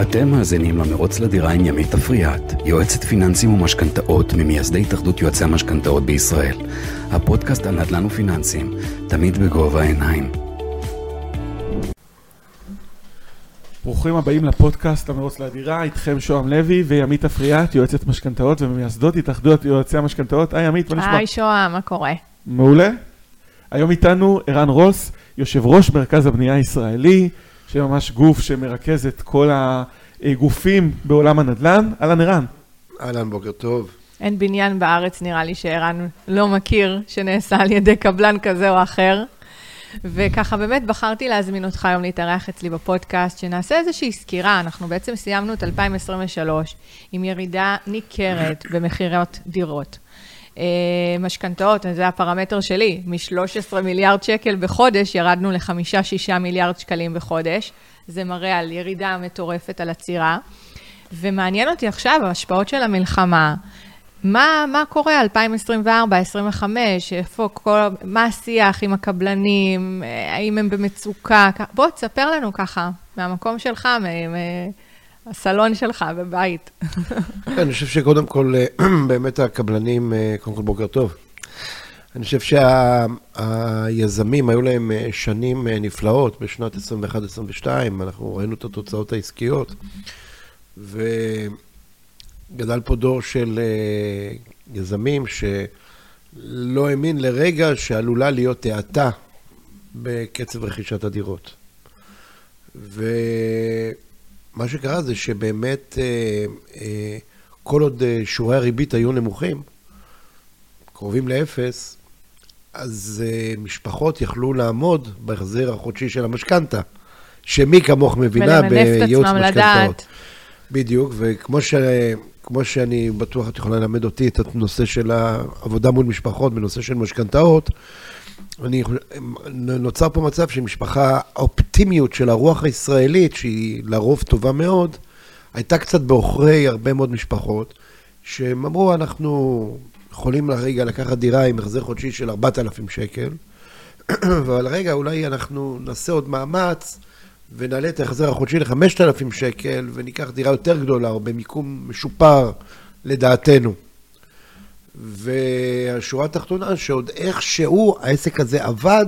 אתם מאזינים למרוץ לדירה עם ימית אפריאט, יועצת פיננסים ומשכנתאות ממייסדי התאחדות יועצי המשכנתאות בישראל. הפודקאסט על נדל"ן ופיננסים, תמיד בגובה העיניים. ברוכים הבאים לפודקאסט המרוץ לדירה, איתכם שוהם לוי וימית אפריאט, יועצת משכנתאות וממייסדות התאחדות יועצי המשכנתאות. היי ימית, מה נשמע? היי שוהם, מה קורה? מעולה. היום איתנו ערן רוס, יושב ראש מרכז הבנייה הישראלי, שממש גוף שמרכז את כל הגופים בעולם הנדל"ן. אהלן ערן. אהלן, בוקר טוב. אין בניין בארץ, נראה לי, שערן לא מכיר, שנעשה על ידי קבלן כזה או אחר. וככה באמת בחרתי להזמין אותך היום להתארח אצלי בפודקאסט, שנעשה איזושהי סקירה. אנחנו בעצם סיימנו את 2023 עם ירידה ניכרת במכירות דירות. אה, משכנתאות, זה הפרמטר שלי, מ-13 מיליארד שקל בחודש ירדנו ל-5-6 מיליארד שקלים בחודש. זה מראה על ירידה מטורפת על עצירה. ומעניין אותי עכשיו, ההשפעות של המלחמה, מה, מה קורה 2024, 2025, איפה כל, מה השיח עם הקבלנים, האם הם במצוקה, בוא תספר לנו ככה, מהמקום שלך, מהסלון שלך בבית. אני חושב שקודם כל, באמת הקבלנים, קודם כל בוקר טוב. אני חושב שהיזמים, היו להם שנים נפלאות בשנת 21-22, אנחנו ראינו את התוצאות העסקיות, וגדל פה דור של יזמים שלא האמין לרגע שעלולה להיות האטה בקצב רכישת הדירות. ומה שקרה זה שבאמת, כל עוד שיעורי הריבית היו נמוכים, קרובים לאפס, אז משפחות יכלו לעמוד בהחזר החודשי של המשכנתה, שמי כמוך מבינה בייעוץ משכנתאות. בדיוק, וכמו ש... שאני בטוח את יכולה ללמד אותי את הנושא של העבודה מול משפחות בנושא של משכנתאות, אני, נוצר פה מצב שמשפחה, האופטימיות של הרוח הישראלית, שהיא לרוב טובה מאוד, הייתה קצת בעוכרי הרבה מאוד משפחות, שהם אמרו, אנחנו יכולים לרגע לקחת דירה עם החזר חודשי של 4,000 שקל, אבל רגע, אולי אנחנו נעשה עוד מאמץ ונעלה את ההחזר החודשי ל-5,000 שקל וניקח דירה יותר גדולה או במיקום משופר לדעתנו. והשורה התחתונה, שעוד איכשהו העסק הזה עבד,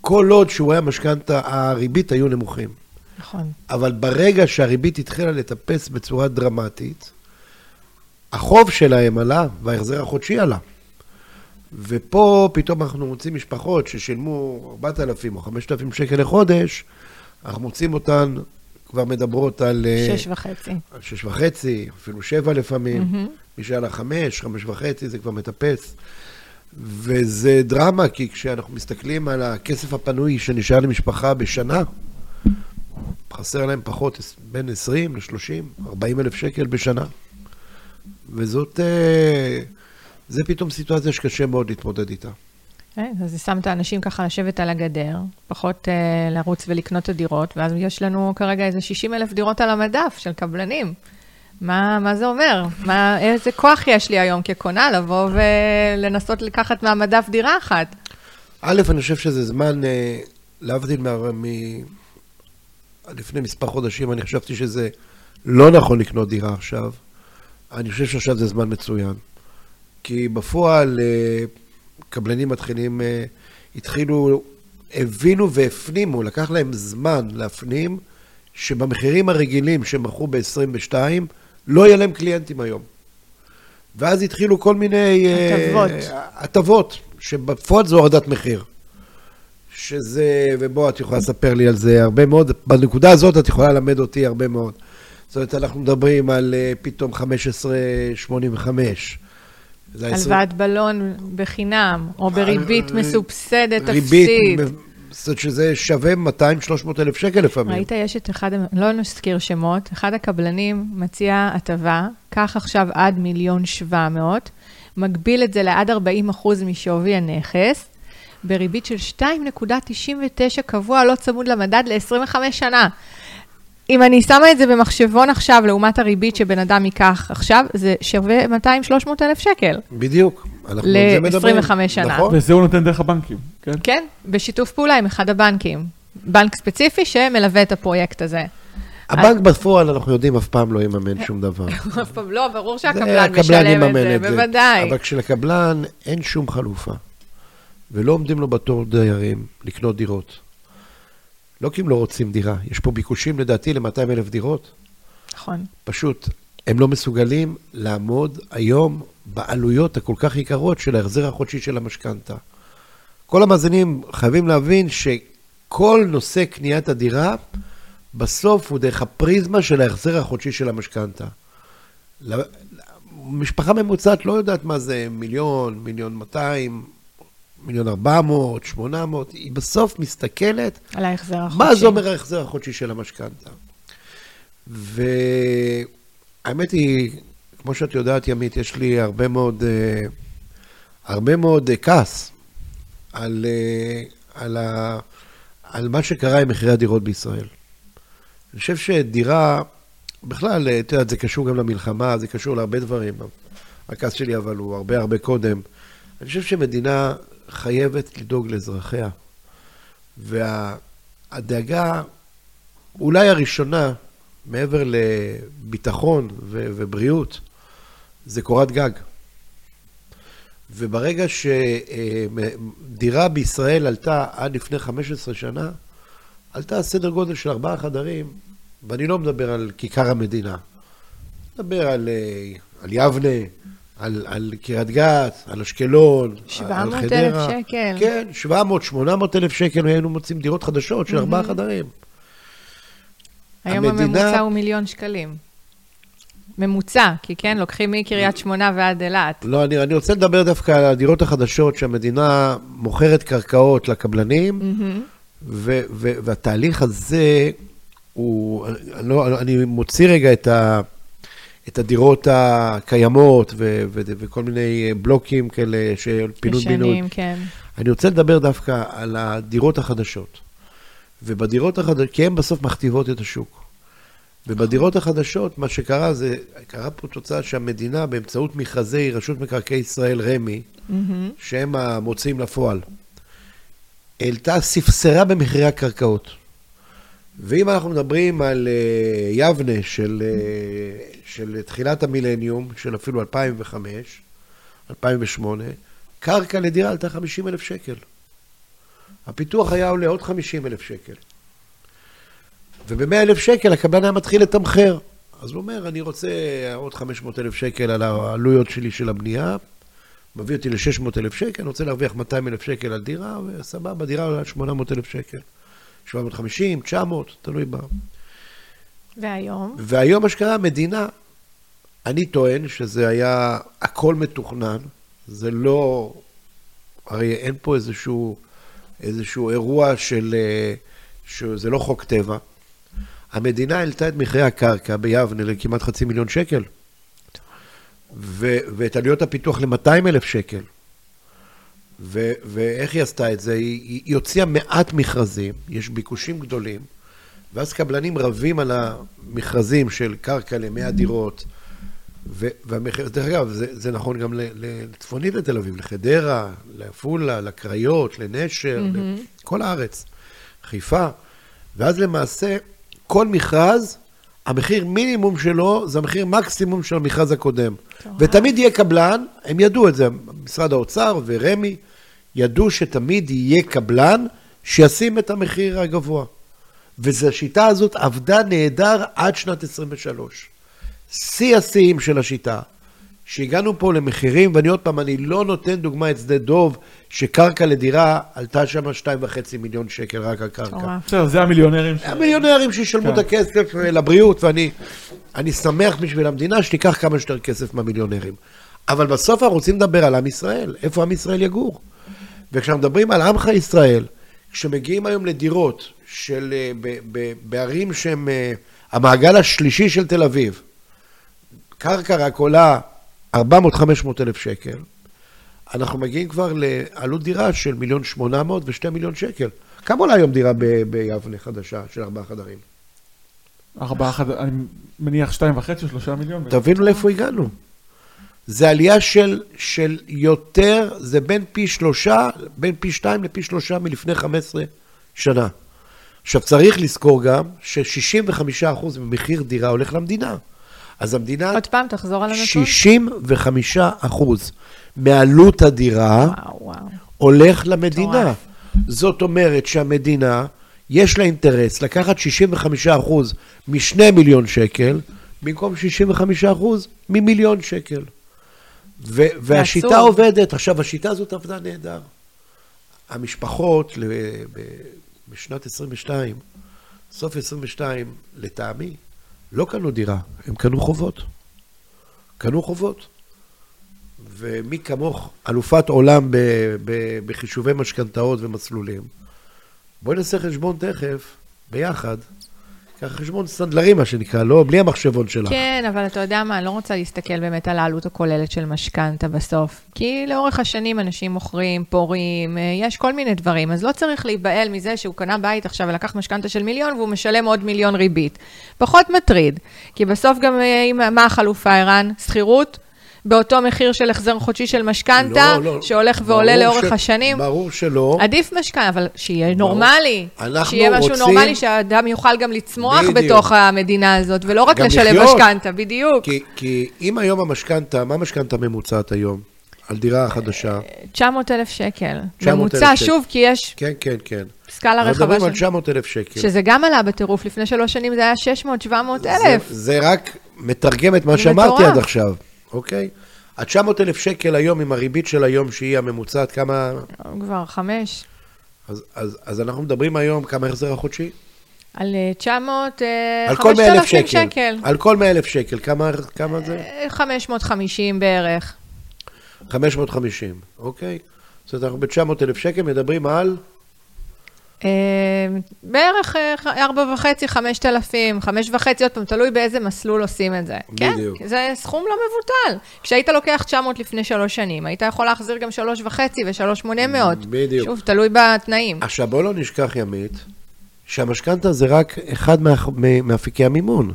כל עוד שיעורי המשכנתה, הריבית היו נמוכים. נכון. אבל ברגע שהריבית התחילה לטפס בצורה דרמטית, החוב שלהם עלה וההחזר החודשי עלה. ופה פתאום אנחנו מוצאים משפחות ששילמו 4,000 או 5,000 שקל לחודש, אנחנו מוצאים אותן כבר מדברות על... אה, שש וחצי. על שש וחצי, אפילו שבע לפעמים. Mm-hmm. מי שהיה לה חמש, חמש וחצי, זה כבר מטפס. וזה דרמה, כי כשאנחנו מסתכלים על הכסף הפנוי שנשאר למשפחה בשנה, חסר להם פחות בין 20 ל-30, 40 אלף שקל בשנה. וזאת, אה, זה פתאום סיטואציה שקשה מאוד להתמודד איתה. כן, אז זה שם את האנשים ככה לשבת על הגדר, פחות uh, לרוץ ולקנות את הדירות, ואז יש לנו כרגע איזה 60 אלף דירות על המדף של קבלנים. מה, מה זה אומר? מה, איזה כוח יש לי היום כקונה לבוא ולנסות לקחת מהמדף דירה אחת? א', אני חושב שזה זמן, אה, להבדיל מה... מ... לפני מספר חודשים, אני חשבתי שזה לא נכון לקנות דירה עכשיו. אני חושב שעכשיו זה זמן מצוין. כי בפועל, אה, קבלנים מתחילים, אה, התחילו, הבינו והפנימו, לקח להם זמן להפנים, שבמחירים הרגילים שהם מכרו ב-22, לא יהיה להם קליינטים היום. ואז התחילו כל מיני... אה, הטבות. הטבות, שבפועל זו הורדת מחיר. שזה, ובוא, את יכולה לספר לי על זה הרבה מאוד, בנקודה הזאת את יכולה ללמד אותי הרבה מאוד. זאת אומרת, אנחנו מדברים על uh, פתאום 15.85. הלוואת בלון בחינם, או בריבית. מסובסדת ריבית, אפסית. זאת שזה שווה 200-300 אלף שקל לפעמים. ראית, יש את אחד, לא נזכיר שמות, אחד הקבלנים מציע הטבה, קח עכשיו עד מיליון 700, מגביל את זה לעד 40 אחוז משווי הנכס, בריבית של 2.99 קבוע, לא צמוד למדד ל-25 שנה. אם אני שמה את זה במחשבון עכשיו, לעומת הריבית שבן אדם ייקח עכשיו, זה שווה 200-300 אלף שקל. בדיוק. ל-25 שנה. נכון. וזה הוא נותן דרך הבנקים, כן? כן, בשיתוף פעולה עם אחד הבנקים. בנק ספציפי שמלווה את הפרויקט הזה. הבנק בפועל, אנחנו יודעים, אף פעם לא יממן שום דבר. אף פעם לא, ברור זה שהקבלן הקבלן משלם יממן את זה, בוודאי. אבל כשלקבלן אין שום חלופה, ולא עומדים לו בתור דיירים לקנות דירות, לא כי הם לא רוצים דירה, יש פה ביקושים לדעתי ל-200 אלף דירות, נכון. פשוט הם לא מסוגלים לעמוד היום בעלויות הכל כך יקרות של ההחזר החודשי של המשכנתה. כל המאזינים חייבים להבין שכל נושא קניית הדירה, בסוף הוא דרך הפריזמה של ההחזר החודשי של המשכנתה. משפחה ממוצעת לא יודעת מה זה מיליון, מיליון 200, מיליון 400, 800, היא בסוף מסתכלת על ההחזר החודשי. מה זה אומר ההחזר החודשי של המשכנתה? והאמת היא, כמו שאת יודעת, ימית, יש לי הרבה מאוד, אה, הרבה מאוד אה, כעס על, אה, על, ה, על מה שקרה עם מחירי הדירות בישראל. אני חושב שדירה, בכלל, את יודעת, זה קשור גם למלחמה, זה קשור להרבה דברים. הכעס שלי אבל הוא הרבה הרבה קודם. אני חושב שמדינה חייבת לדאוג לאזרחיה. והדאגה אולי הראשונה, מעבר לביטחון ו- ובריאות, זה קורת גג. וברגע שדירה בישראל עלתה עד לפני 15 שנה, עלתה סדר גודל של ארבעה חדרים, ואני לא מדבר על כיכר המדינה, מדבר על, אה, על יבנה, על, על קריית גת, על אשקלון, על 700,000 חדרה. שקל. כן, 700, 800 אלף שקל, היינו מוצאים דירות חדשות של ארבעה חדרים. היום המדינה- הממוצע הוא מיליון שקלים. ממוצע, כי כן, לוקחים מקריית שמונה ועד אילת. לא, אני, אני רוצה לדבר דווקא על הדירות החדשות שהמדינה מוכרת קרקעות לקבלנים, ו, ו, והתהליך הזה הוא, אני, לא, אני מוציא רגע את, ה, את הדירות הקיימות ו, ו, וכל מיני בלוקים כאלה של פינוי-בינוי. ישנים, כן. אני רוצה לדבר דווקא על הדירות החדשות. ובדירות החדשות, כי הן בסוף מכתיבות את השוק. ובדירות החדשות, מה שקרה זה, קרה פה תוצאה שהמדינה, באמצעות מכרזי רשות מקרקעי ישראל, רמ"י, שהם המוציאים לפועל, העלתה, ספסרה במחירי הקרקעות. ואם אנחנו מדברים על אה, יבנה של, אה, של תחילת המילניום, של אפילו 2005, 2008, קרקע לדירה עלתה 50 אלף שקל. הפיתוח היה עולה עוד 50 אלף שקל. וב-100 אלף שקל הקבלן היה מתחיל לתמחר. אז הוא אומר, אני רוצה עוד 500 אלף שקל על העלויות שלי של הבנייה, מביא אותי ל-600 אלף שקל, אני רוצה להרוויח 200 אלף שקל על דירה, וסבבה, דירה עולה 800 אלף שקל. 750, 900, תלוי בה. והיום? והיום מה שקרה, המדינה, אני טוען שזה היה הכל מתוכנן, זה לא, הרי אין פה איזשהו, איזשהו אירוע של, אה, שזה לא חוק טבע. המדינה העלתה את מחירי הקרקע ביבנה לכמעט חצי מיליון שקל, ו, ואת עלויות הפיתוח ל-200 אלף שקל. ו, ואיך היא עשתה את זה? היא, היא הוציאה מעט מכרזים, יש ביקושים גדולים, ואז קבלנים רבים על המכרזים של קרקע ל-100 דירות, ו- והמחיר, דרך אגב, זה, זה נכון גם ל- ל- לצפונית לתל אביב, לחדרה, לעפולה, לקריות, לנשר, mm-hmm. לכל הארץ, חיפה, ואז למעשה כל מכרז, המחיר מינימום שלו זה המחיר מקסימום של המכרז הקודם. ותמיד יהיה קבלן, הם ידעו את זה, משרד האוצר ורמ"י, ידעו שתמיד יהיה קבלן שישים את המחיר הגבוה. והשיטה הזאת עבדה נהדר עד שנת 23. שיא השיאים של השיטה, שהגענו פה למחירים, ואני עוד פעם, אני לא נותן דוגמה את שדה דוב, שקרקע לדירה עלתה שם 2.5 מיליון שקל רק הקרקע. בסדר, זה המיליונרים. המיליונרים שישלמו את כן. הכסף אה, לבריאות, ואני אני שמח בשביל המדינה שתיקח כמה שיותר כסף מהמיליונרים. אבל בסוף אנחנו רוצים לדבר על עם ישראל, איפה עם ישראל יגור. וכשאנחנו מדברים על עמך ישראל, כשמגיעים היום לדירות של, אה, ב- ב- בערים שהם אה, המעגל השלישי של תל אביב, קרקע רק עולה 400-500 אלף שקל, אנחנו מגיעים כבר לעלות דירה של מיליון שמונה מאות ושתי מיליון שקל. כמה עולה היום דירה ב- ביבנה חדשה של ארבעה חדרים? ארבעה חד... אני מניח שתיים וחצי, שלושה מיליון. תבינו לאיפה הגענו. זה עלייה של, של יותר, זה בין פי שלושה, בין פי שתיים לפי שלושה מלפני 15 שנה. עכשיו, צריך לזכור גם ש-65% ממחיר דירה הולך למדינה. אז המדינה, עוד פעם, תחזור על הנתון. 65% מעלות הדירה וואו, וואו. הולך למדינה. מטורף. זאת אומרת שהמדינה, יש לה אינטרס לקחת 65% מ-2 מיליון שקל, במקום 65% ממיליון שקל. ו- והשיטה עצוב. עובדת. עכשיו, השיטה הזאת עבדה נהדר. המשפחות ל- ב- בשנת 22, סוף 22, לטעמי, לא קנו דירה, הם קנו חובות. קנו חובות. ומי כמוך, אלופת עולם ב- ב- בחישובי משכנתאות ומסלולים, בואי נעשה חשבון תכף, ביחד. ככה חשבון סנדלרי, מה שנקרא, לא, בלי המחשבון שלך. כן, אבל אתה יודע מה, אני לא רוצה להסתכל באמת על העלות הכוללת של משכנתה בסוף. כי לאורך השנים אנשים מוכרים, פורעים, אה, יש כל מיני דברים, אז לא צריך להיבהל מזה שהוא קנה בית עכשיו ולקח משכנתה של מיליון והוא משלם עוד מיליון ריבית. פחות מטריד, כי בסוף גם, אה, מה החלופה, ערן? שכירות? באותו מחיר של החזר חודשי של משכנתה, לא, לא. שהולך ועולה לאורך ש- השנים? ברור שלא. עדיף משכנתה, אבל שיהיה ברור. נורמלי. אנחנו שיהיה משהו רוצים- נורמלי, שהאדם יוכל גם לצמוח בדיוק. בתוך המדינה הזאת, ולא רק לשלם. משכנתה, בדיוק. כי, כי אם היום המשכנתה, מה המשכנתה הממוצעת היום? על דירה חדשה? 900 אלף שקל. 900,000 ממוצע, שקל. שוב, כי יש כן, כן, כן. סקאלה אנחנו רחבה מדברים על של... 900 אלף שקל. שזה גם עלה בטירוף, לפני שלוש שנים זה היה 600-700 זה. זה רק מתרגם את מה שאמרתי. עד עכשיו, אוקיי? ה-900 אלף שקל היום, עם הריבית של היום, שהיא הממוצעת, כמה... כבר חמש. אז, אז, אז אנחנו מדברים היום, כמה החזר החודשי? על אה, 900, אה, על כל 100 אלף 5,000 שקל. שקל. על כל 100 אלף שקל, כמה, כמה זה? אה, 550 בערך. 550, אוקיי? זאת אומרת, אנחנו ב-900 אלף שקל מדברים על... אה, בערך אה, ארבע וחצי, חמשת אלפים, חמש וחצי, עוד פעם, תלוי באיזה מסלול עושים את זה. בדיוק. כן, זה סכום לא מבוטל. כשהיית לוקח 900 לפני שלוש שנים, היית יכול להחזיר גם שלוש וחצי ושלוש שמונה מאות. בדיוק. שוב, תלוי בתנאים. עכשיו, בואו לא נשכח, ימית, שהמשכנתה זה רק אחד מה, מאפיקי המימון.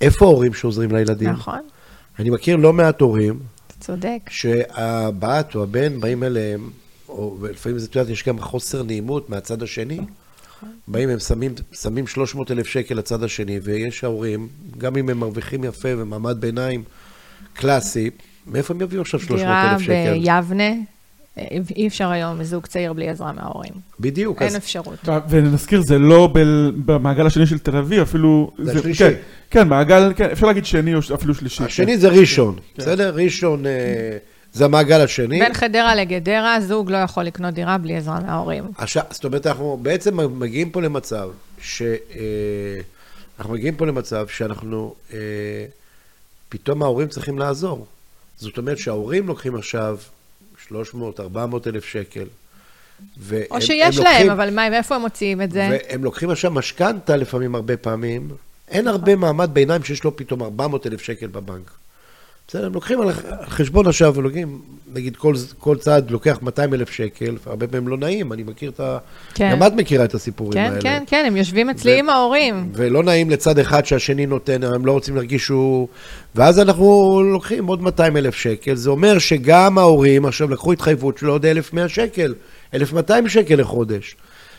איפה ההורים שעוזרים לילדים? נכון, אני מכיר לא מעט הורים אתה צודק. שהבת או הבן באים אליהם, או ולפעמים זה, את יודעת, יש גם חוסר נעימות מהצד השני. באים, הם שמים, שמים 300 אלף שקל לצד השני, ויש ההורים, גם אם הם מרוויחים יפה ומעמד ביניים קלאסי, מאיפה הם יביאו עכשיו 300 דירה אלף שקל? ביבנה, אה, אי אפשר היום זוג צעיר בלי עזרה מההורים. בדיוק, אין אז אפשרות. ונזכיר, זה לא ב- במעגל השני של תל אביב, אפילו... זה השלישי. כן, כן, מעגל, כן, אפשר להגיד שני או ש- אפילו שלישי. השני כן. זה ראשון, כן. בסדר? ראשון אה, זה המעגל השני. בין חדרה לגדרה, זוג לא יכול לקנות דירה בלי עזרה מההורים. עכשיו, זאת אומרת, אנחנו בעצם מגיעים פה למצב ש... אה, אנחנו מגיעים פה למצב שאנחנו, אה, פתאום ההורים צריכים לעזור. זאת אומרת שההורים לוקחים עכשיו 300, 400 אלף שקל. והם- או שיש הם להם, לוקחים- אבל מה, מאיפה הם מוציאים את זה? והם לוקחים עכשיו משכנתה לפעמים, הרבה פעמים. אין הרבה מעמד ביניים שיש לו פתאום 400 אלף שקל בבנק. בסדר, הם לוקחים על חשבון עכשיו, ולוקחים, נגיד כל, כל צעד לוקח 200 אלף שקל, הרבה פעמים לא נעים, אני מכיר את ה... כן. גם את מכירה את הסיפורים כן, האלה. כן, כן, הם יושבים אצלי ו- עם ההורים. ולא נעים לצד אחד שהשני נותן, הם לא רוצים להרגיש שהוא... ואז אנחנו לוקחים עוד 200 אלף שקל, זה אומר שגם ההורים עכשיו לקחו התחייבות של עוד 1,100 שקל, 1,200 שקל לחודש.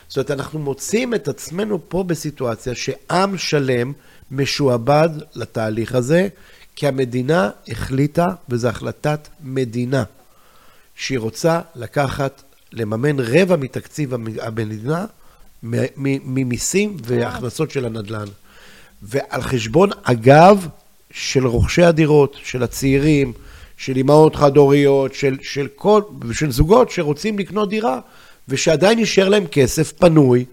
זאת אומרת, אנחנו מוצאים את עצמנו פה בסיטואציה שעם שלם משועבד לתהליך הזה, כי המדינה החליטה, וזו החלטת מדינה, שהיא רוצה לקחת, לממן רבע מתקציב המ- המדינה ממיסים והכנסות של הנדל"ן. ועל חשבון הגב של רוכשי הדירות, של הצעירים, של אימהות חד-הוריות, של, של, כל, של זוגות שרוצים לקנות דירה, ושעדיין יישאר להם כסף פנוי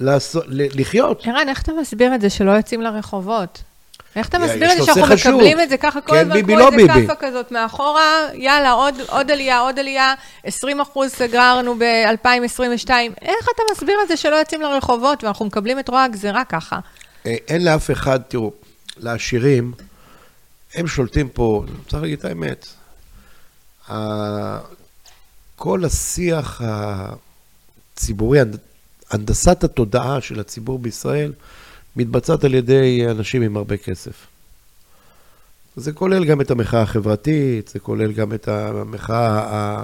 לעשות, לחיות. ערן, איך אתה מסביר את זה שלא יוצאים לרחובות? איך אתה מסביר את זה שאנחנו חשוב. מקבלים את זה ככה כל כן הזמן, כמו לא איזה. כאפה כזאת מאחורה, יאללה, עוד, עוד עלייה, עוד עלייה, 20 אחוז סגרנו ב-2022. איך אתה מסביר את זה שלא יוצאים לרחובות ואנחנו מקבלים את רוע הגזירה ככה? אה, אין לאף אחד, תראו, לעשירים, הם שולטים פה, צריך להגיד את האמת. כל השיח הציבורי, הנד- הנדסת התודעה של הציבור בישראל, מתבצעת על ידי אנשים עם הרבה כסף. זה כולל גם את המחאה החברתית, זה כולל גם את המחאה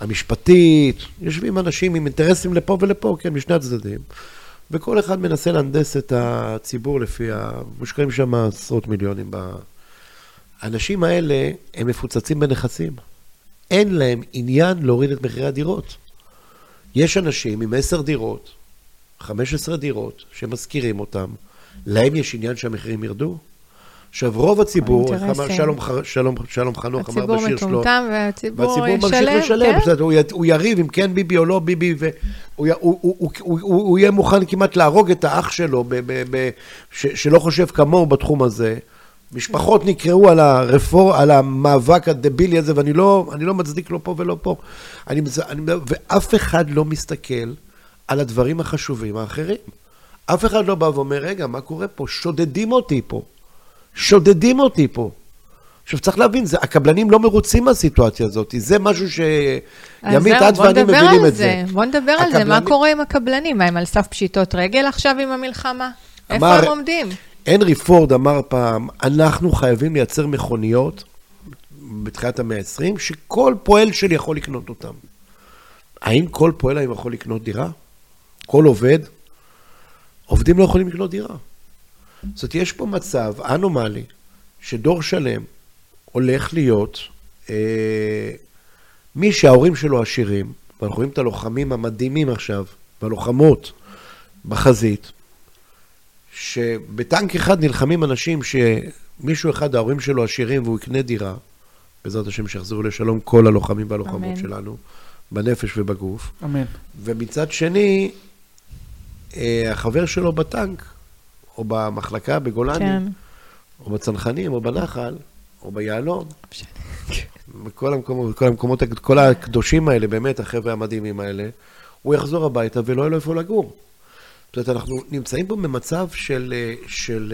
המשפטית. יושבים אנשים עם אינטרסים לפה ולפה, כן, משני הצדדים. וכל אחד מנסה להנדס את הציבור לפי ה... מושקעים שם עשרות מיליונים. ב... האנשים האלה, הם מפוצצים בנכסים. אין להם עניין להוריד את מחירי הדירות. יש אנשים עם עשר דירות, 15 דירות, שמשכירים אותם, להם יש עניין שהמחירים ירדו? עכשיו, רוב הציבור, איך אמר שלום, שלום, שלום חנוך, אמר בשיר שלו, הציבור מטומטם והציבור ישלם, והציבור ממשיך לשלם, כן? בסדר, הוא, הוא יריב אם כן ביבי או לא ביבי, והוא הוא, הוא, הוא, הוא, הוא יהיה מוכן כמעט להרוג את האח שלו, ב, ב, ב, ש, שלא חושב כמוהו בתחום הזה. משפחות נקראו על, הרפור, על המאבק הדבילי הזה, ואני לא, לא מצדיק לא פה ולא פה. אני, אני, ואף אחד לא מסתכל על הדברים החשובים האחרים. אף אחד לא בא ואומר, רגע, מה קורה פה? שודדים אותי פה. שודדים אותי פה. עכשיו, צריך להבין, זה, הקבלנים לא מרוצים מהסיטואציה הזאת. זה משהו שימית, את ואני מבינים את זה. בוא נדבר הקבלנים... על זה. מה קורה עם הקבלנים? מה, הם על סף פשיטות רגל עכשיו עם המלחמה? אמר, איפה הם עומדים? הנרי פורד אמר פעם, אנחנו חייבים לייצר מכוניות בתחילת המאה ה-20, שכל פועל שלי יכול לקנות אותן. האם כל פועל היום יכול לקנות דירה? כל עובד? עובדים לא יכולים לקנות דירה. זאת אומרת, יש פה מצב אנומלי, שדור שלם הולך להיות אה, מי שההורים שלו עשירים, ואנחנו רואים את הלוחמים המדהימים עכשיו, והלוחמות בחזית, שבטנק אחד נלחמים אנשים שמישהו אחד, ההורים שלו עשירים והוא יקנה דירה, בעזרת השם שיחזרו לשלום כל הלוחמים והלוחמות אמן. שלנו, בנפש ובגוף. אמן. ומצד שני, החבר שלו בטנק, או במחלקה בגולני, כן. או בצנחנים, או בנחל, או ביהלום. בכל המקומות, כל המקומות, כל הקדושים האלה, באמת, החבר'ה המדהימים האלה, הוא יחזור הביתה ולא יהיה לו איפה לגור. זאת אומרת, אנחנו נמצאים פה במצב של, של,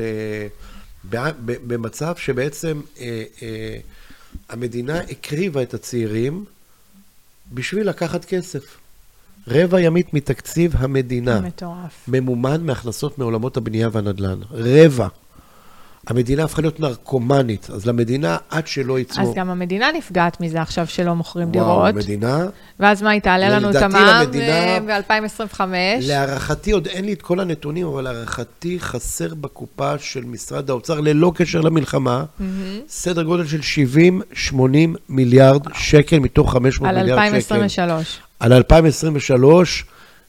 במצב שבעצם אה, אה, המדינה הקריבה את הצעירים בשביל לקחת כסף. רבע ימית מתקציב המדינה. מטורף. ממומן מהכנסות מעולמות הבנייה והנדל"ן. רבע. המדינה הפכה להיות נרקומנית, אז למדינה, עד שלא יצאו... אז גם המדינה נפגעת מזה עכשיו שלא מוכרים וואו, דירות. וואו, המדינה... ואז מה, היא תעלה לנו את המע"מ ב-2025? להערכתי, עוד אין לי את כל הנתונים, אבל להערכתי חסר בקופה של משרד האוצר, ללא קשר למלחמה, mm-hmm. סדר גודל של 70-80 מיליארד שקל מתוך 500 מיליארד שקל. על 2023. על 2023.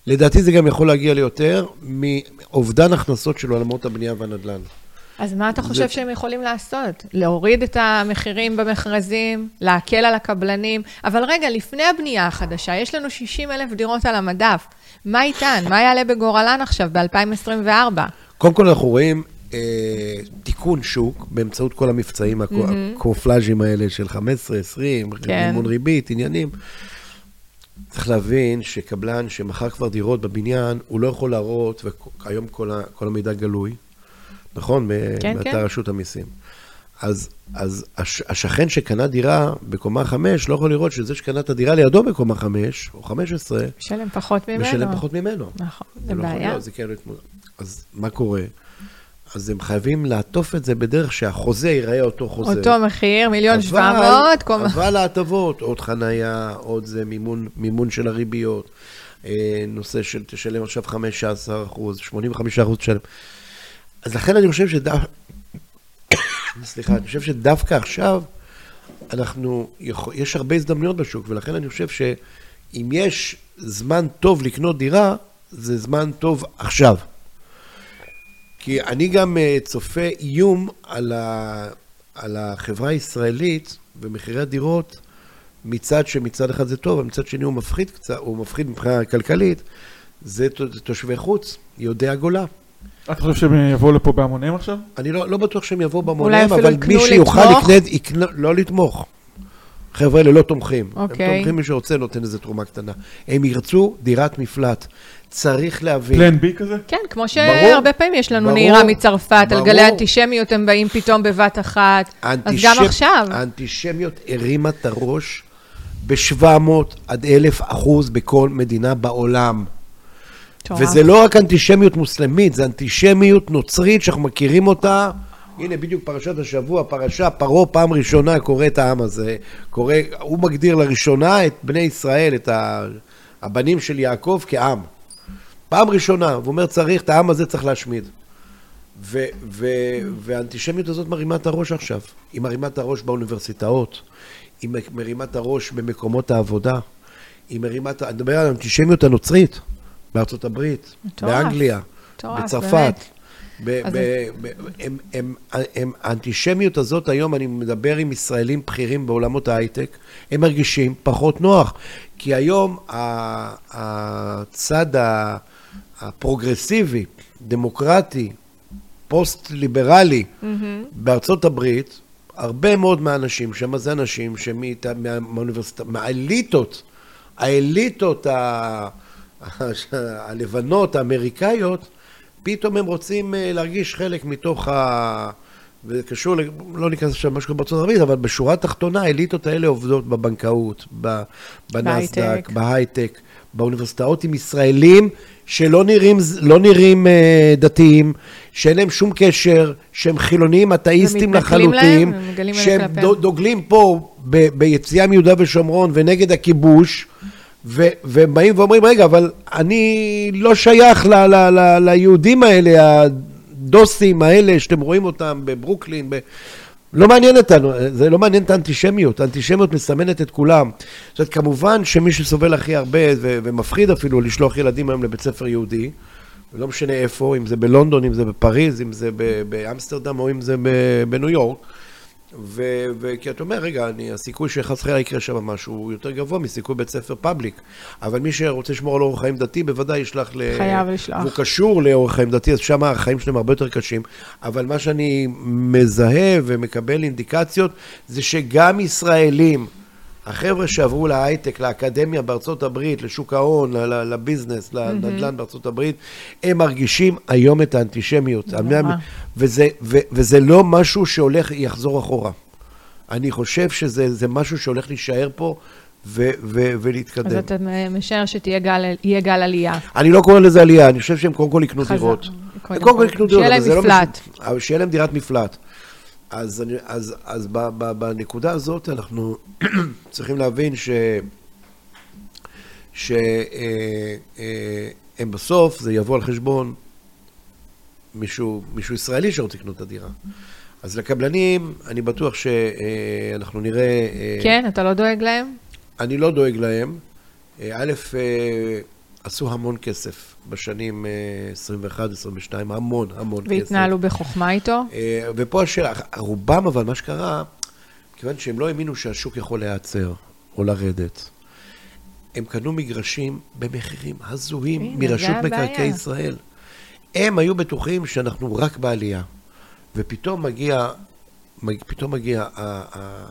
לדעתי זה גם יכול להגיע ליותר מאובדן הכנסות של עולמות הבנייה והנדל"ן. אז מה אתה חושב זה... שהם יכולים לעשות? להוריד את המחירים במכרזים, להקל על הקבלנים, אבל רגע, לפני הבנייה החדשה, יש לנו 60 אלף דירות על המדף. מה איתן? מה יעלה בגורלן עכשיו, ב-2024? קודם כל אנחנו רואים אה, תיקון שוק באמצעות כל המבצעים, mm-hmm. הקופלאז'ים האלה של 15, 20, כן. מימון ריבית, עניינים. צריך להבין שקבלן שמכר כבר דירות בבניין, הוא לא יכול להראות, והיום כל, ה, כל המידע גלוי, נכון? כן, באתר כן. רשות המיסים. אז, אז הש, השכן שקנה דירה בקומה 5 לא יכול לראות שזה שקנה את הדירה לידו בקומה 5 או 15, משלם פחות ממנו. משלם פחות ממנו. נכון, זה בעיה. לא, זה כן, אז מה קורה? אז הם חייבים לעטוף את זה בדרך שהחוזה ייראה אותו חוזה. אותו מחיר, מיליון שבע מאות. אבל ההטבות, עוד חנייה, עוד זה מימון, מימון של הריביות, אה, נושא של תשלם עכשיו 15 אחוז, 85 אחוז תשלם. אז לכן אני חושב שדווקא, סליחה, אני חושב שדווקא עכשיו, אנחנו, יש הרבה הזדמנויות בשוק, ולכן אני חושב שאם יש זמן טוב לקנות דירה, זה זמן טוב עכשיו. כי אני גם אה, צופה איום על, ה, על החברה הישראלית ומחירי הדירות, מצד שמצד אחד זה טוב, אבל מצד שני הוא מפחיד קצת, הוא מפחיד מבחינה כלכלית, זה תושבי חוץ, יהודי הגולה. אתה חושב שהם יבואו לפה בהמוניהם עכשיו? אני לא, לא בטוח שהם יבואו בהמוניהם, אבל מי שיוכל לקנות, יקנה, לא לתמוך. חבר'ה אלה לא תומכים. Okay. הם אוקיי. תומכים מי שרוצה, נותן איזה תרומה קטנה. הם ירצו דירת מפלט. צריך להבין. פלן בי כזה? כן, כמו שהרבה פעמים יש לנו ברור, נהירה מצרפת, ברור. על גלי אנטישמיות הם באים פתאום בבת אחת. אנטישמ... אז גם עכשיו. האנטישמיות הרימה את הראש ב-700 עד 1,000 אחוז בכל מדינה בעולם. טוב. וזה לא רק אנטישמיות מוסלמית, זה אנטישמיות נוצרית שאנחנו מכירים אותה. הנה בדיוק פרשת השבוע, פרשה, פרעה פעם ראשונה קורא את העם הזה, קורא, הוא מגדיר לראשונה את בני ישראל, את הבנים של יעקב כעם. פעם ראשונה, והוא אומר, צריך, את העם הזה צריך להשמיד. ו- ו- והאנטישמיות הזאת מרימה את הראש עכשיו. היא מרימה את הראש באוניברסיטאות, היא מרימה את הראש במקומות העבודה, היא מרימה את. אני מדבר על האנטישמיות הנוצרית בארצות הברית, מטורף. באנגליה, מטורף, בצרפת. באמת. ב- אז ב- ב- הם- הם- הם- האנטישמיות הזאת היום, אני מדבר עם ישראלים בכירים בעולמות ההייטק, הם מרגישים פחות נוח. כי היום הצד ה- הפרוגרסיבי, דמוקרטי, פוסט-ליברלי בארצות הברית, הרבה מאוד מהאנשים שם זה אנשים מהאוניברסיטה, מהאליטות, האליטות ה- הלבנות, האמריקאיות, פתאום הם רוצים אה, להרגיש חלק מתוך ה... וזה קשור, לא ניכנס עכשיו למה שקורה בארצות הברית, אבל בשורה התחתונה, האליטות האלה עובדות בבנקאות, בנסדק, בהייטק. באוניברסיטאות עם ישראלים שלא נראים, לא נראים אה, דתיים, שאין להם שום קשר, שהם חילוניים, אתאיסטים לחלוטין, להם, שהם דוגלים פה ב- ביציאה מיהודה ושומרון ונגד הכיבוש, ו- והם באים ואומרים, רגע, אבל אני לא שייך ל- ל- ל- ליהודים האלה, הדוסים האלה שאתם רואים אותם בברוקלין, ב- לא מעניין אותנו, זה לא מעניין את האנטישמיות, האנטישמיות מסמנת את כולם. זאת אומרת, כמובן שמי שסובל הכי הרבה, ו- ומפחיד אפילו לשלוח ילדים היום לבית ספר יהודי, לא משנה איפה, אם זה בלונדון, אם זה בפריז, אם זה באמסטרדם או אם זה בניו יורק. ו- וכי אתה אומר, רגע, אני, הסיכוי שחס וחלילה יקרה שם משהו הוא יותר גבוה מסיכוי בית ספר פאבליק. אבל מי שרוצה לשמור על אורח חיים דתי, בוודאי ישלח ל... חייב לשלוח. והוא קשור לאורח חיים דתי, אז שם החיים שלהם הרבה יותר קשים. אבל מה שאני מזהה ומקבל אינדיקציות, זה שגם ישראלים, החבר'ה שעברו להייטק, לאקדמיה בארצות הברית, לשוק ההון, לביזנס, לנדל"ן בארצות הברית, הם מרגישים היום את האנטישמיות. וזה, ו, וזה לא משהו שהולך, יחזור אחורה. אני חושב שזה זה משהו שהולך להישאר פה ו, ו, אז ולהתקדם. אתה משער שיהיה גל, גל עלייה. אני לא קורא לזה עלייה, אני חושב שהם קודם כל יקנו חזק. דירות. קודם קודם כל. יקנו שיהיה דירות, להם אבל זה לא מפלט. אבל שיהיה להם דירת מפלט. אז, אני, אז, אז ב, ב, בנקודה הזאת אנחנו צריכים להבין ש... שהם בסוף, זה יבוא על חשבון מישהו, מישהו ישראלי שרוצה לקנות את הדירה. אז לקבלנים, אני בטוח שאנחנו נראה... אה, כן, אתה לא דואג להם? אני לא דואג להם. אה, א', אה, עשו המון כסף בשנים 21-22, המון, המון כסף. והתנהלו בחוכמה איתו? אה, ופה השאלה, רובם אבל מה שקרה, כיוון שהם לא האמינו שהשוק יכול להיעצר או לרדת, הם קנו מגרשים במחירים הזויים מרשות. מקרקעי ישראל. הם היו בטוחים שאנחנו רק בעלייה, ופתאום מגיע, מג- פתאום מגיע, ה- ה-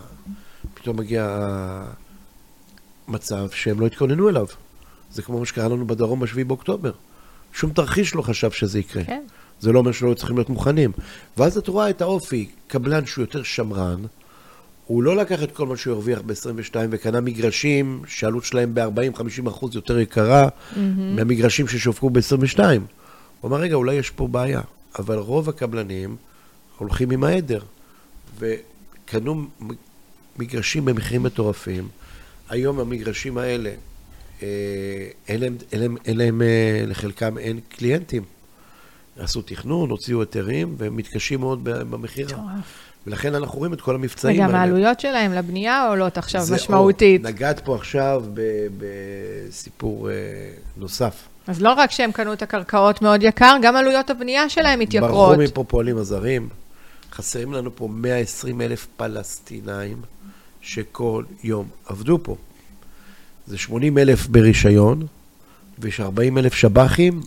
פתאום מגיע המצב שהם לא התכוננו אליו. זה כמו מה שקרה לנו בדרום ב-7 באוקטובר. שום תרחיש לא חשב שזה יקרה. כן. זה לא אומר שלא צריכים להיות מוכנים. ואז את רואה את האופי, קבלן שהוא יותר שמרן, הוא לא לקח את כל מה שהוא הרוויח ב-22 וקנה מגרשים שהעלות שלהם ב-40-50 אחוז יותר יקרה מהמגרשים ששווקו ב-22. הוא אמר, רגע, אולי יש פה בעיה. אבל רוב הקבלנים הולכים עם העדר, וקנו מגרשים במחירים מטורפים. היום המגרשים האלה, אין להם, אין להם, אין להם אה, לחלקם אין קליינטים. עשו תכנון, הוציאו היתרים, והם מתקשים מאוד במכירה. ולכן אנחנו רואים את כל המבצעים האלה. וגם העלויות שלהם לבנייה עולות עכשיו זה- משמעותית. או, נגעת פה עכשיו בסיפור אה, נוסף. אז לא רק שהם קנו את הקרקעות מאוד יקר, גם עלויות הבנייה שלהם מתייקרות. ברחו מפה פועלים הזרים. חסרים לנו פה 120 אלף פלסטינאים שכל יום עבדו פה. זה 80 אלף ברישיון, ויש 40 אלף שב"חים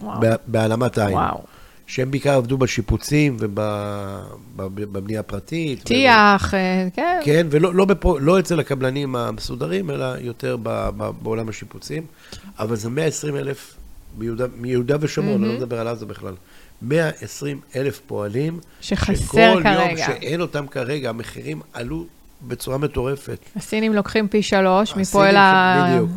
בהעלמת עין. וואו. שהם בעיקר עבדו בשיפוצים ובבנייה הפרטית. טיח, אה, כן. כן, ולא לא, בפו, לא אצל הקבלנים המסודרים, אלא יותר ב, ב, בעולם השיפוצים. אבל זה 120 אלף מיהודה, מיהודה ושומרון, אני לא מדבר על עזה בכלל. 120 אלף פועלים. שחסר שכל יום כרגע. שאין אותם כרגע, המחירים עלו בצורה מטורפת. הסינים לוקחים פי שלוש, אל ה... בדיוק.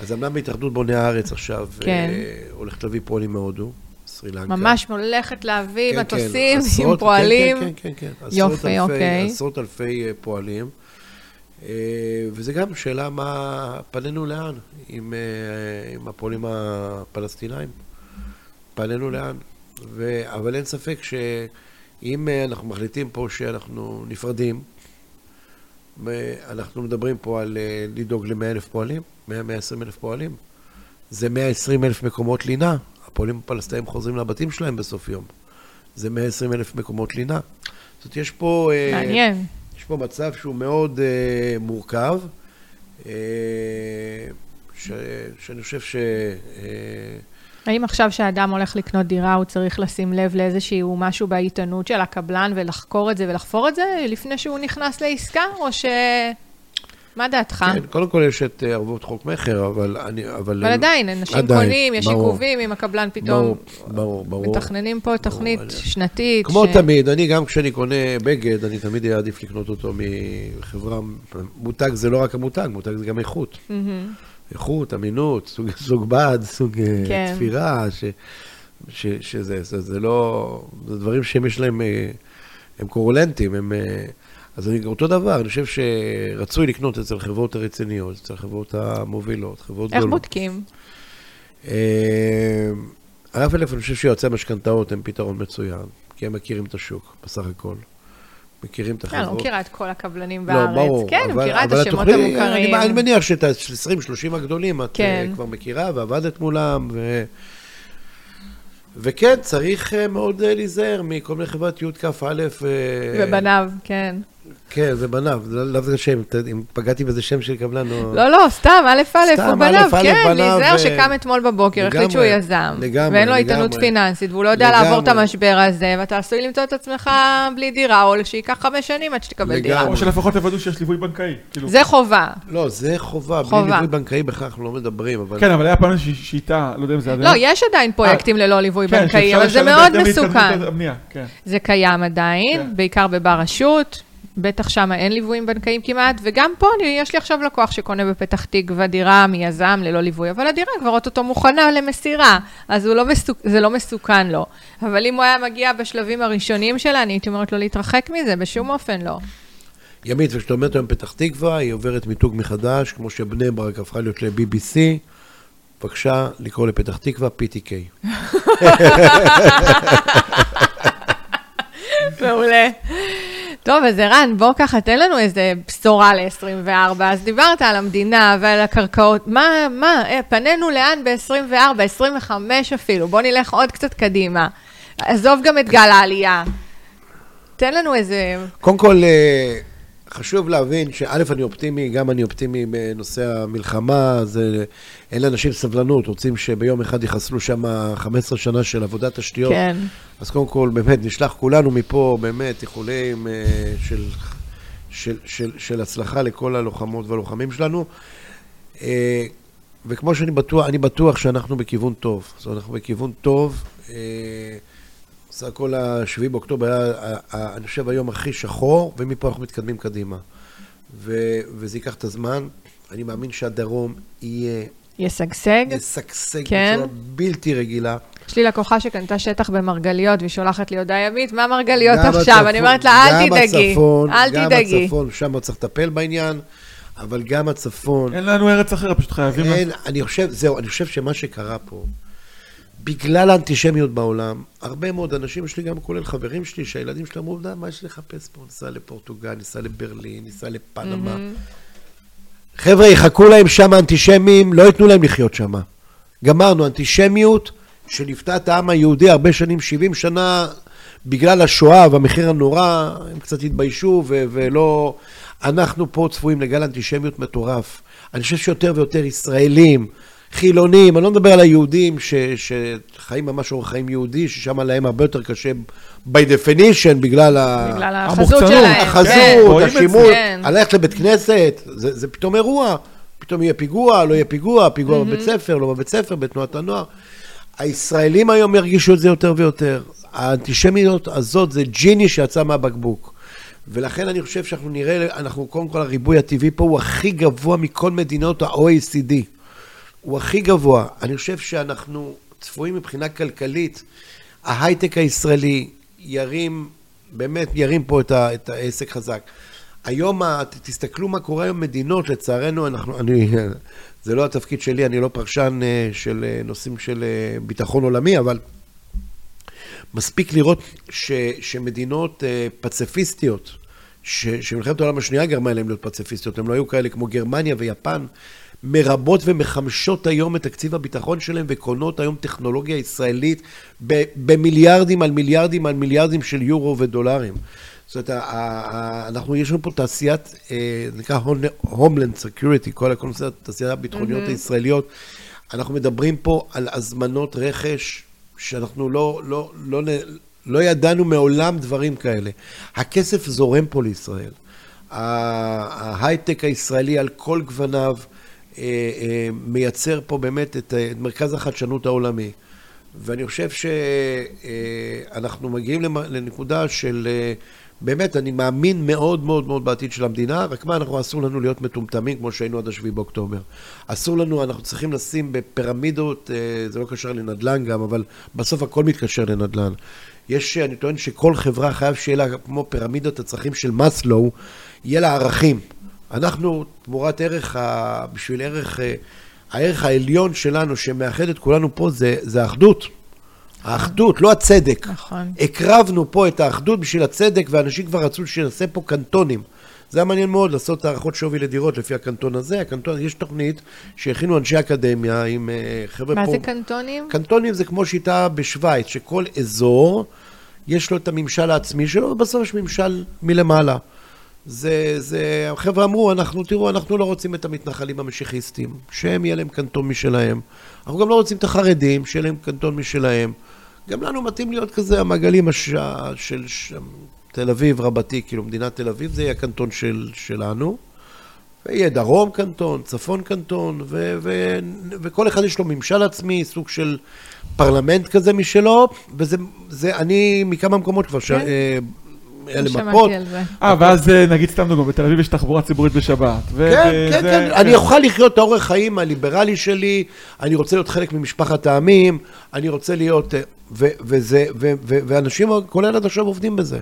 אז אמנם בהתאחדות בוני הארץ עכשיו, כן. אה, הולכת להביא פועלים מהודו, סרי לנקה. ממש הולכת להביא כן, כן, מטוסים עם עשרות- פועלים. כן, כן, כן, כן. יופי, עשרות אלפי- אוקיי. עשרות אלפי אה, פועלים. אה, וזה גם שאלה מה פנינו לאן עם, אה, עם הפועלים הפלסטינאים. התפנינו לאן. ו... אבל אין ספק שאם אנחנו מחליטים פה שאנחנו נפרדים, אנחנו מדברים פה על אה, לדאוג ל-100 אלף פועלים, 100-120 אלף פועלים. זה 120 אלף מקומות לינה. הפועלים הפלסטיניים חוזרים לבתים שלהם בסוף יום. זה 120 אלף מקומות לינה. זאת אומרת, יש פה... אה, מעניין. יש פה מצב שהוא מאוד uh, מורכב, uh, ש, שאני חושב ש... Uh, האם עכשיו שאדם הולך לקנות דירה, הוא צריך לשים לב לאיזשהו משהו בעיתונות של הקבלן ולחקור את זה ולחפור את זה לפני שהוא נכנס לעסקה, או ש... מה דעתך? כן, קודם כל יש את אה, ערבות חוק מכר, אבל אני... אבל, אבל עדיין, אנשים עדיין, קונים, יש עיכובים, אם הקבלן פתאום... ברור, ברור, ברור. מתכננים פה תוכנית ברור, שנתית. כמו ש... תמיד, אני גם כשאני קונה בגד, אני תמיד אעדיף לקנות אותו מחברה... מותג זה לא רק המותג, מותג זה גם איכות. Mm-hmm. איכות, אמינות, סוג, סוג בד, סוג אה, כן. תפירה, ש, ש, שזה זה, זה לא... זה דברים שהם יש להם... אה, הם קורולנטיים, הם... אז אני, אותו דבר, אני חושב שרצוי לקנות אצל חברות הרציניות, אצל החברות המובילות, חברות גדולות. איך בודקים? אה, א', אני חושב שיועצי המשכנתאות הם פתרון מצוין, כי הם מכירים את השוק, בסך הכל. מכירים את החברות. אני לא מכירה את כל הקבלנים לא, בארץ. לא, ברור. כן, אני מכירה את השמות המוכרים. אני מניח שאת ה-20-30 הגדולים את כן. כבר מכירה ועבדת מולם, ו... וכן, צריך אה, מאוד אה, להיזהר מכל מיני חברת י"כ-א'. ובניו, כן. כן, זה בניו, לאו דווקא שם, אם פגעתי באיזה שם של קבלן או... לא, לא, סתם, א' א', הוא בניו, כן, להיזהר שקם אתמול בבוקר, החליט שהוא יזם. לגמרי, ואין לו איתנות פיננסית, והוא לא יודע לעבור את המשבר הזה, ואתה עשוי למצוא את עצמך בלי דירה, או שייקח חמש שנים עד שתקבל דירה. או שלפחות תוודאו שיש ליווי בנקאי. כאילו. זה חובה. לא, זה חובה, בלי ליווי בנקאי אנחנו לא מדברים, אבל... כן, אבל היה פעם איזושהי שיטה, לא יודע אם זה עדיין. לא, יש עדיין פרויקטים אה, ללא ליווי כן, בנקאי, אבל זה מאוד מסוכן. כן. זה קיים עדיין, בעיקר בבר רשות. בטח שם אין ליוויים בנקאיים כמעט, וגם פה אני, יש לי עכשיו לקוח שקונה בפתח תקווה דירה מיזם ללא ליווי, אבל הדירה כבר אוטוטו מוכנה למסירה, אז לא מסוכ... זה לא מסוכן לו. אבל אם הוא היה מגיע בשלבים הראשונים שלה, אני הייתי אומרת לו להתרחק מזה, בשום אופן לא. ימית, וכשאתה אומרת היום פתח תקווה, היא עוברת מיתוג מחדש, כמו שבני ברק הפכה להיות ל-BBC. בבקשה לקרוא לפתח תקווה PTK. מעולה. טוב, אז ערן, בוא ככה, תן לנו איזה בשורה ל-24. אז דיברת על המדינה ועל הקרקעות. מה, מה, אה, פנינו לאן ב-24, 25 אפילו? בוא נלך עוד קצת קדימה. עזוב גם את גל העלייה. תן לנו איזה... קודם כל, אה, חשוב להבין שא', אני אופטימי, גם אני אופטימי בנושא המלחמה, זה, אין לאנשים סבלנות, רוצים שביום אחד יחסלו שם 15 שנה של עבודת תשתיות. כן. אז קודם כל, באמת, נשלח כולנו מפה, באמת, איחולים אה, של, של, של, של הצלחה לכל הלוחמות והלוחמים שלנו. אה, וכמו שאני בטוח, אני בטוח שאנחנו בכיוון טוב. זאת אומרת, אנחנו בכיוון טוב. אה, סך הכל ה-7 באוקטובר היה, אני חושב, היום הכי שחור, ומפה אנחנו מתקדמים קדימה. ו- וזה ייקח את הזמן. אני מאמין שהדרום יהיה... ישגשג? ישגשג כן. בצורה בלתי רגילה. יש לי לקוחה שקנתה שטח במרגליות, והיא שולחת לי הודעה ימית, מה מרגליות עכשיו? הצפון, אני אומרת לה, אל תדאגי, הצפון, אל תדאגי. גם הצפון, שם צריך לטפל בעניין, אבל גם הצפון... אין לנו ארץ אחרת, פשוט חייבים... אין, אני חושב, זהו, אני חושב שמה שקרה פה... בגלל האנטישמיות בעולם, הרבה מאוד אנשים, יש לי גם כולל חברים שלי, שהילדים שלהם אמרו, מה יש לחפש פה? ניסע לפורטוגל, ניסע לברלין, ניסע לפנמה. Mm-hmm. חבר'ה, יחכו להם שם אנטישמים, לא ייתנו להם לחיות שם. גמרנו, אנטישמיות שליוותה את העם היהודי הרבה שנים, 70 שנה, בגלל השואה והמחיר הנורא, הם קצת התביישו ו- ולא... אנחנו פה צפויים לגל אנטישמיות מטורף. אני חושב שיותר ויותר ישראלים, חילונים, אני לא מדבר על היהודים ש, שחיים ממש אורח חיים יהודי, ששם להם הרבה יותר קשה by definition, בגלל, בגלל ה... החזות שלהם. החזות, כן. השימוש, כן. ללכת לבית כנסת, זה, זה פתאום אירוע. פתאום יהיה פיגוע, לא יהיה פיגוע, פיגוע mm-hmm. בבית ספר, לא בבית ספר, בתנועת הנוער. הישראלים היום ירגישו את זה יותר ויותר. האנטישמיות הזאת זה ג'יני שיצא מהבקבוק. ולכן אני חושב שאנחנו נראה, אנחנו קודם כל הריבוי הטבעי פה הוא הכי גבוה מכל מדינות ה-OECD. הוא הכי גבוה. אני חושב שאנחנו צפויים מבחינה כלכלית, ההייטק הישראלי ירים, באמת ירים פה את, ה, את העסק חזק. היום, תסתכלו מה קורה היום במדינות, לצערנו, אנחנו, אני, זה לא התפקיד שלי, אני לא פרשן אה, של אה, נושאים של אה, ביטחון עולמי, אבל מספיק לראות ש, שמדינות פציפיסטיות, שמלחמת העולם השנייה גרמה להם להיות פציפיסטיות, הם לא היו כאלה כמו גרמניה ויפן, מרבות ומחמשות היום את תקציב הביטחון שלהם וקונות היום טכנולוגיה ישראלית במיליארדים על מיליארדים על מיליארדים של יורו ודולרים. זאת אומרת, אנחנו, יש לנו פה תעשיית, אה, נקרא Homeland Security, כל הקונספט, התעשייה הביטחוניות mm-hmm. הישראליות. אנחנו מדברים פה על הזמנות רכש, שאנחנו לא, לא, לא, לא, לא ידענו מעולם דברים כאלה. הכסף זורם פה לישראל. ההייטק הישראלי על כל גווניו מייצר פה באמת את, את מרכז החדשנות העולמי. ואני חושב שאנחנו מגיעים לנקודה של באמת, אני מאמין מאוד מאוד מאוד בעתיד של המדינה, רק מה, אנחנו אסור לנו להיות מטומטמים כמו שהיינו עד השביעי באוקטובר. אסור לנו, אנחנו צריכים לשים בפירמידות, אה, זה לא קשר לנדל"ן גם, אבל בסוף הכל מתקשר לנדל"ן. יש, אני טוען שכל חברה חייב שיהיה לה, כמו פירמידת הצרכים של מאסלו, יהיה לה ערכים. אנחנו, תמורת ערך, בשביל ערך, אה, הערך העליון שלנו, שמאחד את כולנו פה, זה, זה האחדות. האחדות, לא הצדק. נכון. הקרבנו פה את האחדות בשביל הצדק, ואנשים כבר רצו שנעשה פה קנטונים. זה היה מעניין מאוד לעשות הערכות שווי לדירות לפי הקנטון הזה. הקנטון, יש תוכנית שהכינו אנשי אקדמיה עם uh, חבר'ה מה פה. מה זה קנטונים? קנטונים זה כמו שיטה בשוויץ, שכל אזור יש לו את הממשל העצמי שלו, ובסוף יש ממשל מלמעלה. זה, זה, החבר'ה אמרו, אנחנו, תראו, אנחנו לא רוצים את המתנחלים המשיחיסטים, שהם יהיה להם קנטון משלהם. אנחנו גם לא רוצים את החרדים, שיהיה להם קנטון משלהם. גם לנו מתאים להיות כזה המעגלים הש... של ש... תל אביב רבתי, כאילו מדינת תל אביב, זה יהיה הקנטון של... שלנו. ויהיה דרום קנטון, צפון קנטון, ו... ו... וכל אחד יש לו ממשל עצמי, סוג של פרלמנט כזה משלו, וזה, זה, אני מכמה מקומות כבר, כן. ש... אלה מפות. אה, ואז אה, נגיד סתם דוגמא, בתל אביב יש תחבורה ציבורית בשבת. כן, כן, כן, אני אוכל לחיות את האורח חיים הליברלי שלי, אני רוצה להיות חלק ממשפחת העמים, אני רוצה להיות... אה, וזה, ואנשים, כולל עד עכשיו עובדים בזה.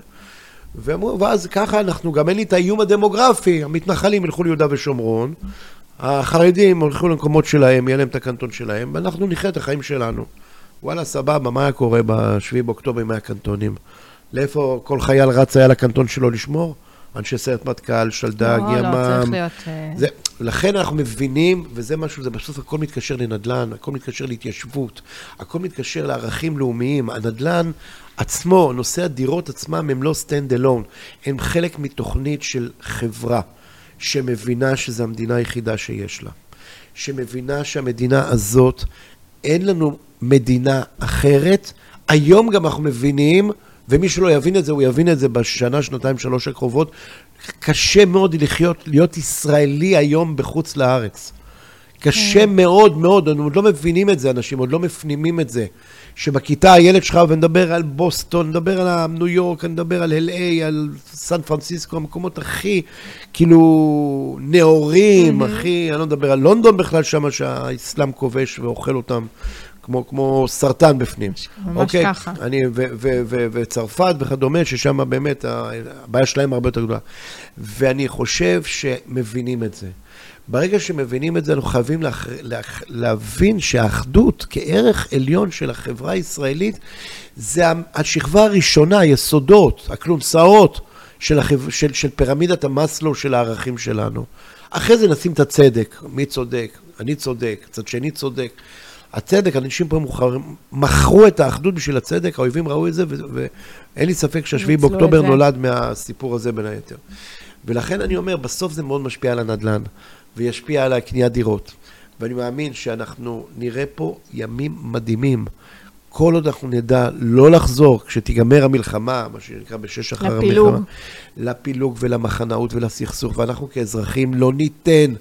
ואמרו, ואז ככה אנחנו, גם אין לי את האיום הדמוגרפי, המתנחלים ילכו ליהודה ושומרון, החרדים הולכו למקומות שלהם, יהיה להם את הקנטון שלהם, ואנחנו נחיה את החיים שלנו. וואלה, סבבה, מה היה קורה ב-7 באוקטובר עם הקנטונים? לאיפה כל חייל רץ היה לקנטון שלו לשמור? אנשי סיירת מטכ"ל, שלדג, לא, ימ"מ. לא, צריך להיות... אה, זה, לכן אנחנו מבינים, וזה משהו, זה בסוף הכל מתקשר לנדל"ן, הכל מתקשר להתיישבות, הכל מתקשר לערכים לאומיים. הנדל"ן עצמו, נושא הדירות עצמם הם לא stand alone, הם חלק מתוכנית של חברה שמבינה שזו המדינה היחידה שיש לה. שמבינה שהמדינה הזאת, אין לנו מדינה אחרת. היום גם אנחנו מבינים ומי שלא יבין את זה, הוא יבין את זה בשנה, שנתיים, שלוש הקרובות. קשה מאוד לחיות, להיות ישראלי היום בחוץ לארץ. קשה כן. מאוד מאוד, אנחנו עוד לא מבינים את זה, אנשים עוד לא מפנימים את זה. שבכיתה הילד שלך, ונדבר על בוסטון, נדבר על ניו יורק, נדבר על LA, על סן פרנסיסקו, המקומות הכי, כאילו, נאורים. הכי, אני לא מדבר על לונדון בכלל, שם שהאסלאם כובש ואוכל אותם. כמו, כמו סרטן בפנים. ממש אוקיי? ככה. אני, ו, ו, ו, וצרפת וכדומה, ששם באמת הבעיה שלהם הרבה יותר גדולה. ואני חושב שמבינים את זה. ברגע שמבינים את זה, אנחנו חייבים לה, לה, להבין שהאחדות כערך עליון של החברה הישראלית, זה השכבה הראשונה, היסודות, הכלונסאות של, החב... של, של פירמידת המאסלו של הערכים שלנו. אחרי זה נשים את הצדק, מי צודק, אני צודק, צד שני צודק. הצדק, אנשים פה מכרו את האחדות בשביל הצדק, האויבים ראו את זה, ואין לי ספק שהשביעי באוקטובר נולד מהסיפור הזה בין היתר. ולכן אני אומר, בסוף זה מאוד משפיע על הנדל"ן, וישפיע על הקניית דירות. ואני מאמין שאנחנו נראה פה ימים מדהימים. כל עוד אנחנו נדע לא לחזור, כשתיגמר המלחמה, מה שנקרא בשש אחר לפילוג. המלחמה, לפילוג ולמחנאות ולסכסוך, ואנחנו כאזרחים לא ניתן,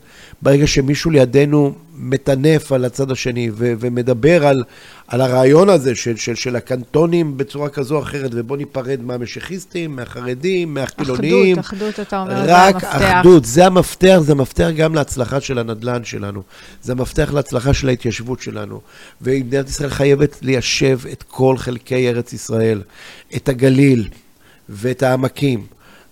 ברגע שמישהו לידינו מטנף על הצד השני ו- ומדבר על, על הרעיון הזה של, של, של הקנטונים בצורה כזו או אחרת, ובוא ניפרד מהמשיחיסטים, מהחרדים, מהחילונים. אחדות, אחדות, אתה אומר, זה המפתח. רק אחדות, זה המפתח, זה המפתח גם להצלחה של הנדל"ן שלנו. זה המפתח להצלחה של ההתיישבות שלנו. ומדינת ישראל חייבת ליישב את כל חלקי ארץ ישראל, את הגליל, ואת העמקים,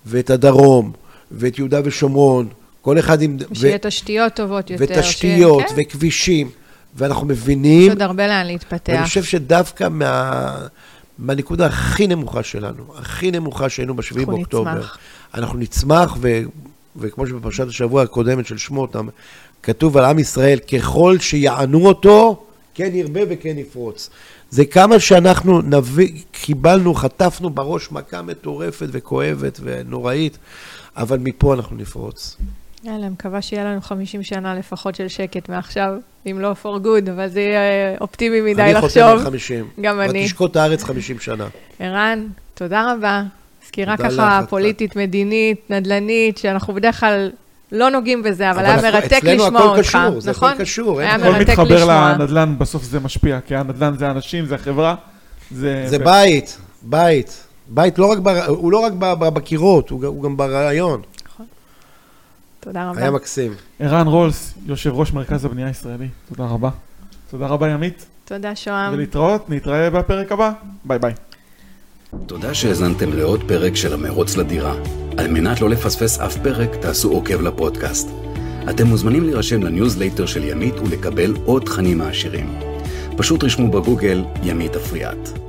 ואת הדרום, ואת יהודה ושומרון. כל אחד עם... ושיהיה ו... תשתיות טובות יותר. ותשתיות, ש... כן? וכבישים. ואנחנו מבינים... יש עוד הרבה לאן להתפתח. ואני חושב שדווקא מה... מהנקודה הכי נמוכה שלנו, הכי נמוכה שהיינו ב-7 אנחנו באוקטובר. נצמח. אנחנו נצמח, ו, וכמו שבפרשת השבוע הקודמת של שמות, כתוב על עם ישראל, ככל שיענו אותו, כן ירבה וכן יפרוץ. זה כמה שאנחנו נביא, קיבלנו, חטפנו בראש מכה מטורפת וכואבת ונוראית, אבל מפה אנחנו נפרוץ. יאללה, מקווה שיהיה לנו 50 שנה לפחות של שקט מעכשיו, אם לא for good, אבל זה יהיה אופטימי מדי אני חותם לחשוב. על 50. גם אני. ותשקוט הארץ 50 שנה. ערן, תודה רבה. סקירה תודה ככה לך, פוליטית, מדינית, נדל"נית, שאנחנו בדרך כלל לא נוגעים בזה, אבל אבל היה מרתק אצלנו לשמוע הכל אותך. קשור, זה הכל נכון? קשור, היה מה. הכל מרתק מתחבר לשמוע. לנדל"ן, בסוף זה משפיע, כי הנדל"ן זה האנשים, זה החברה. זה... זה בית, בית. בית לא רק בר... הוא לא רק בקירות, הוא גם- הוא גם ברעיון. תודה רבה. היה מקסים. ערן רולס, יושב ראש מרכז הבנייה הישראלי, תודה רבה. תודה רבה ימית, תודה, שוהם. ולהתראות, נתראה בפרק הבא, ביי ביי. תודה שהאזנתם לעוד פרק של המרוץ לדירה. על מנת לא לפספס אף פרק, תעשו עוקב לפודקאסט. אתם מוזמנים להירשם לניוזלייטר של ימית ולקבל עוד תכנים מעשירים. פשוט רשמו בגוגל ימית אפריאט.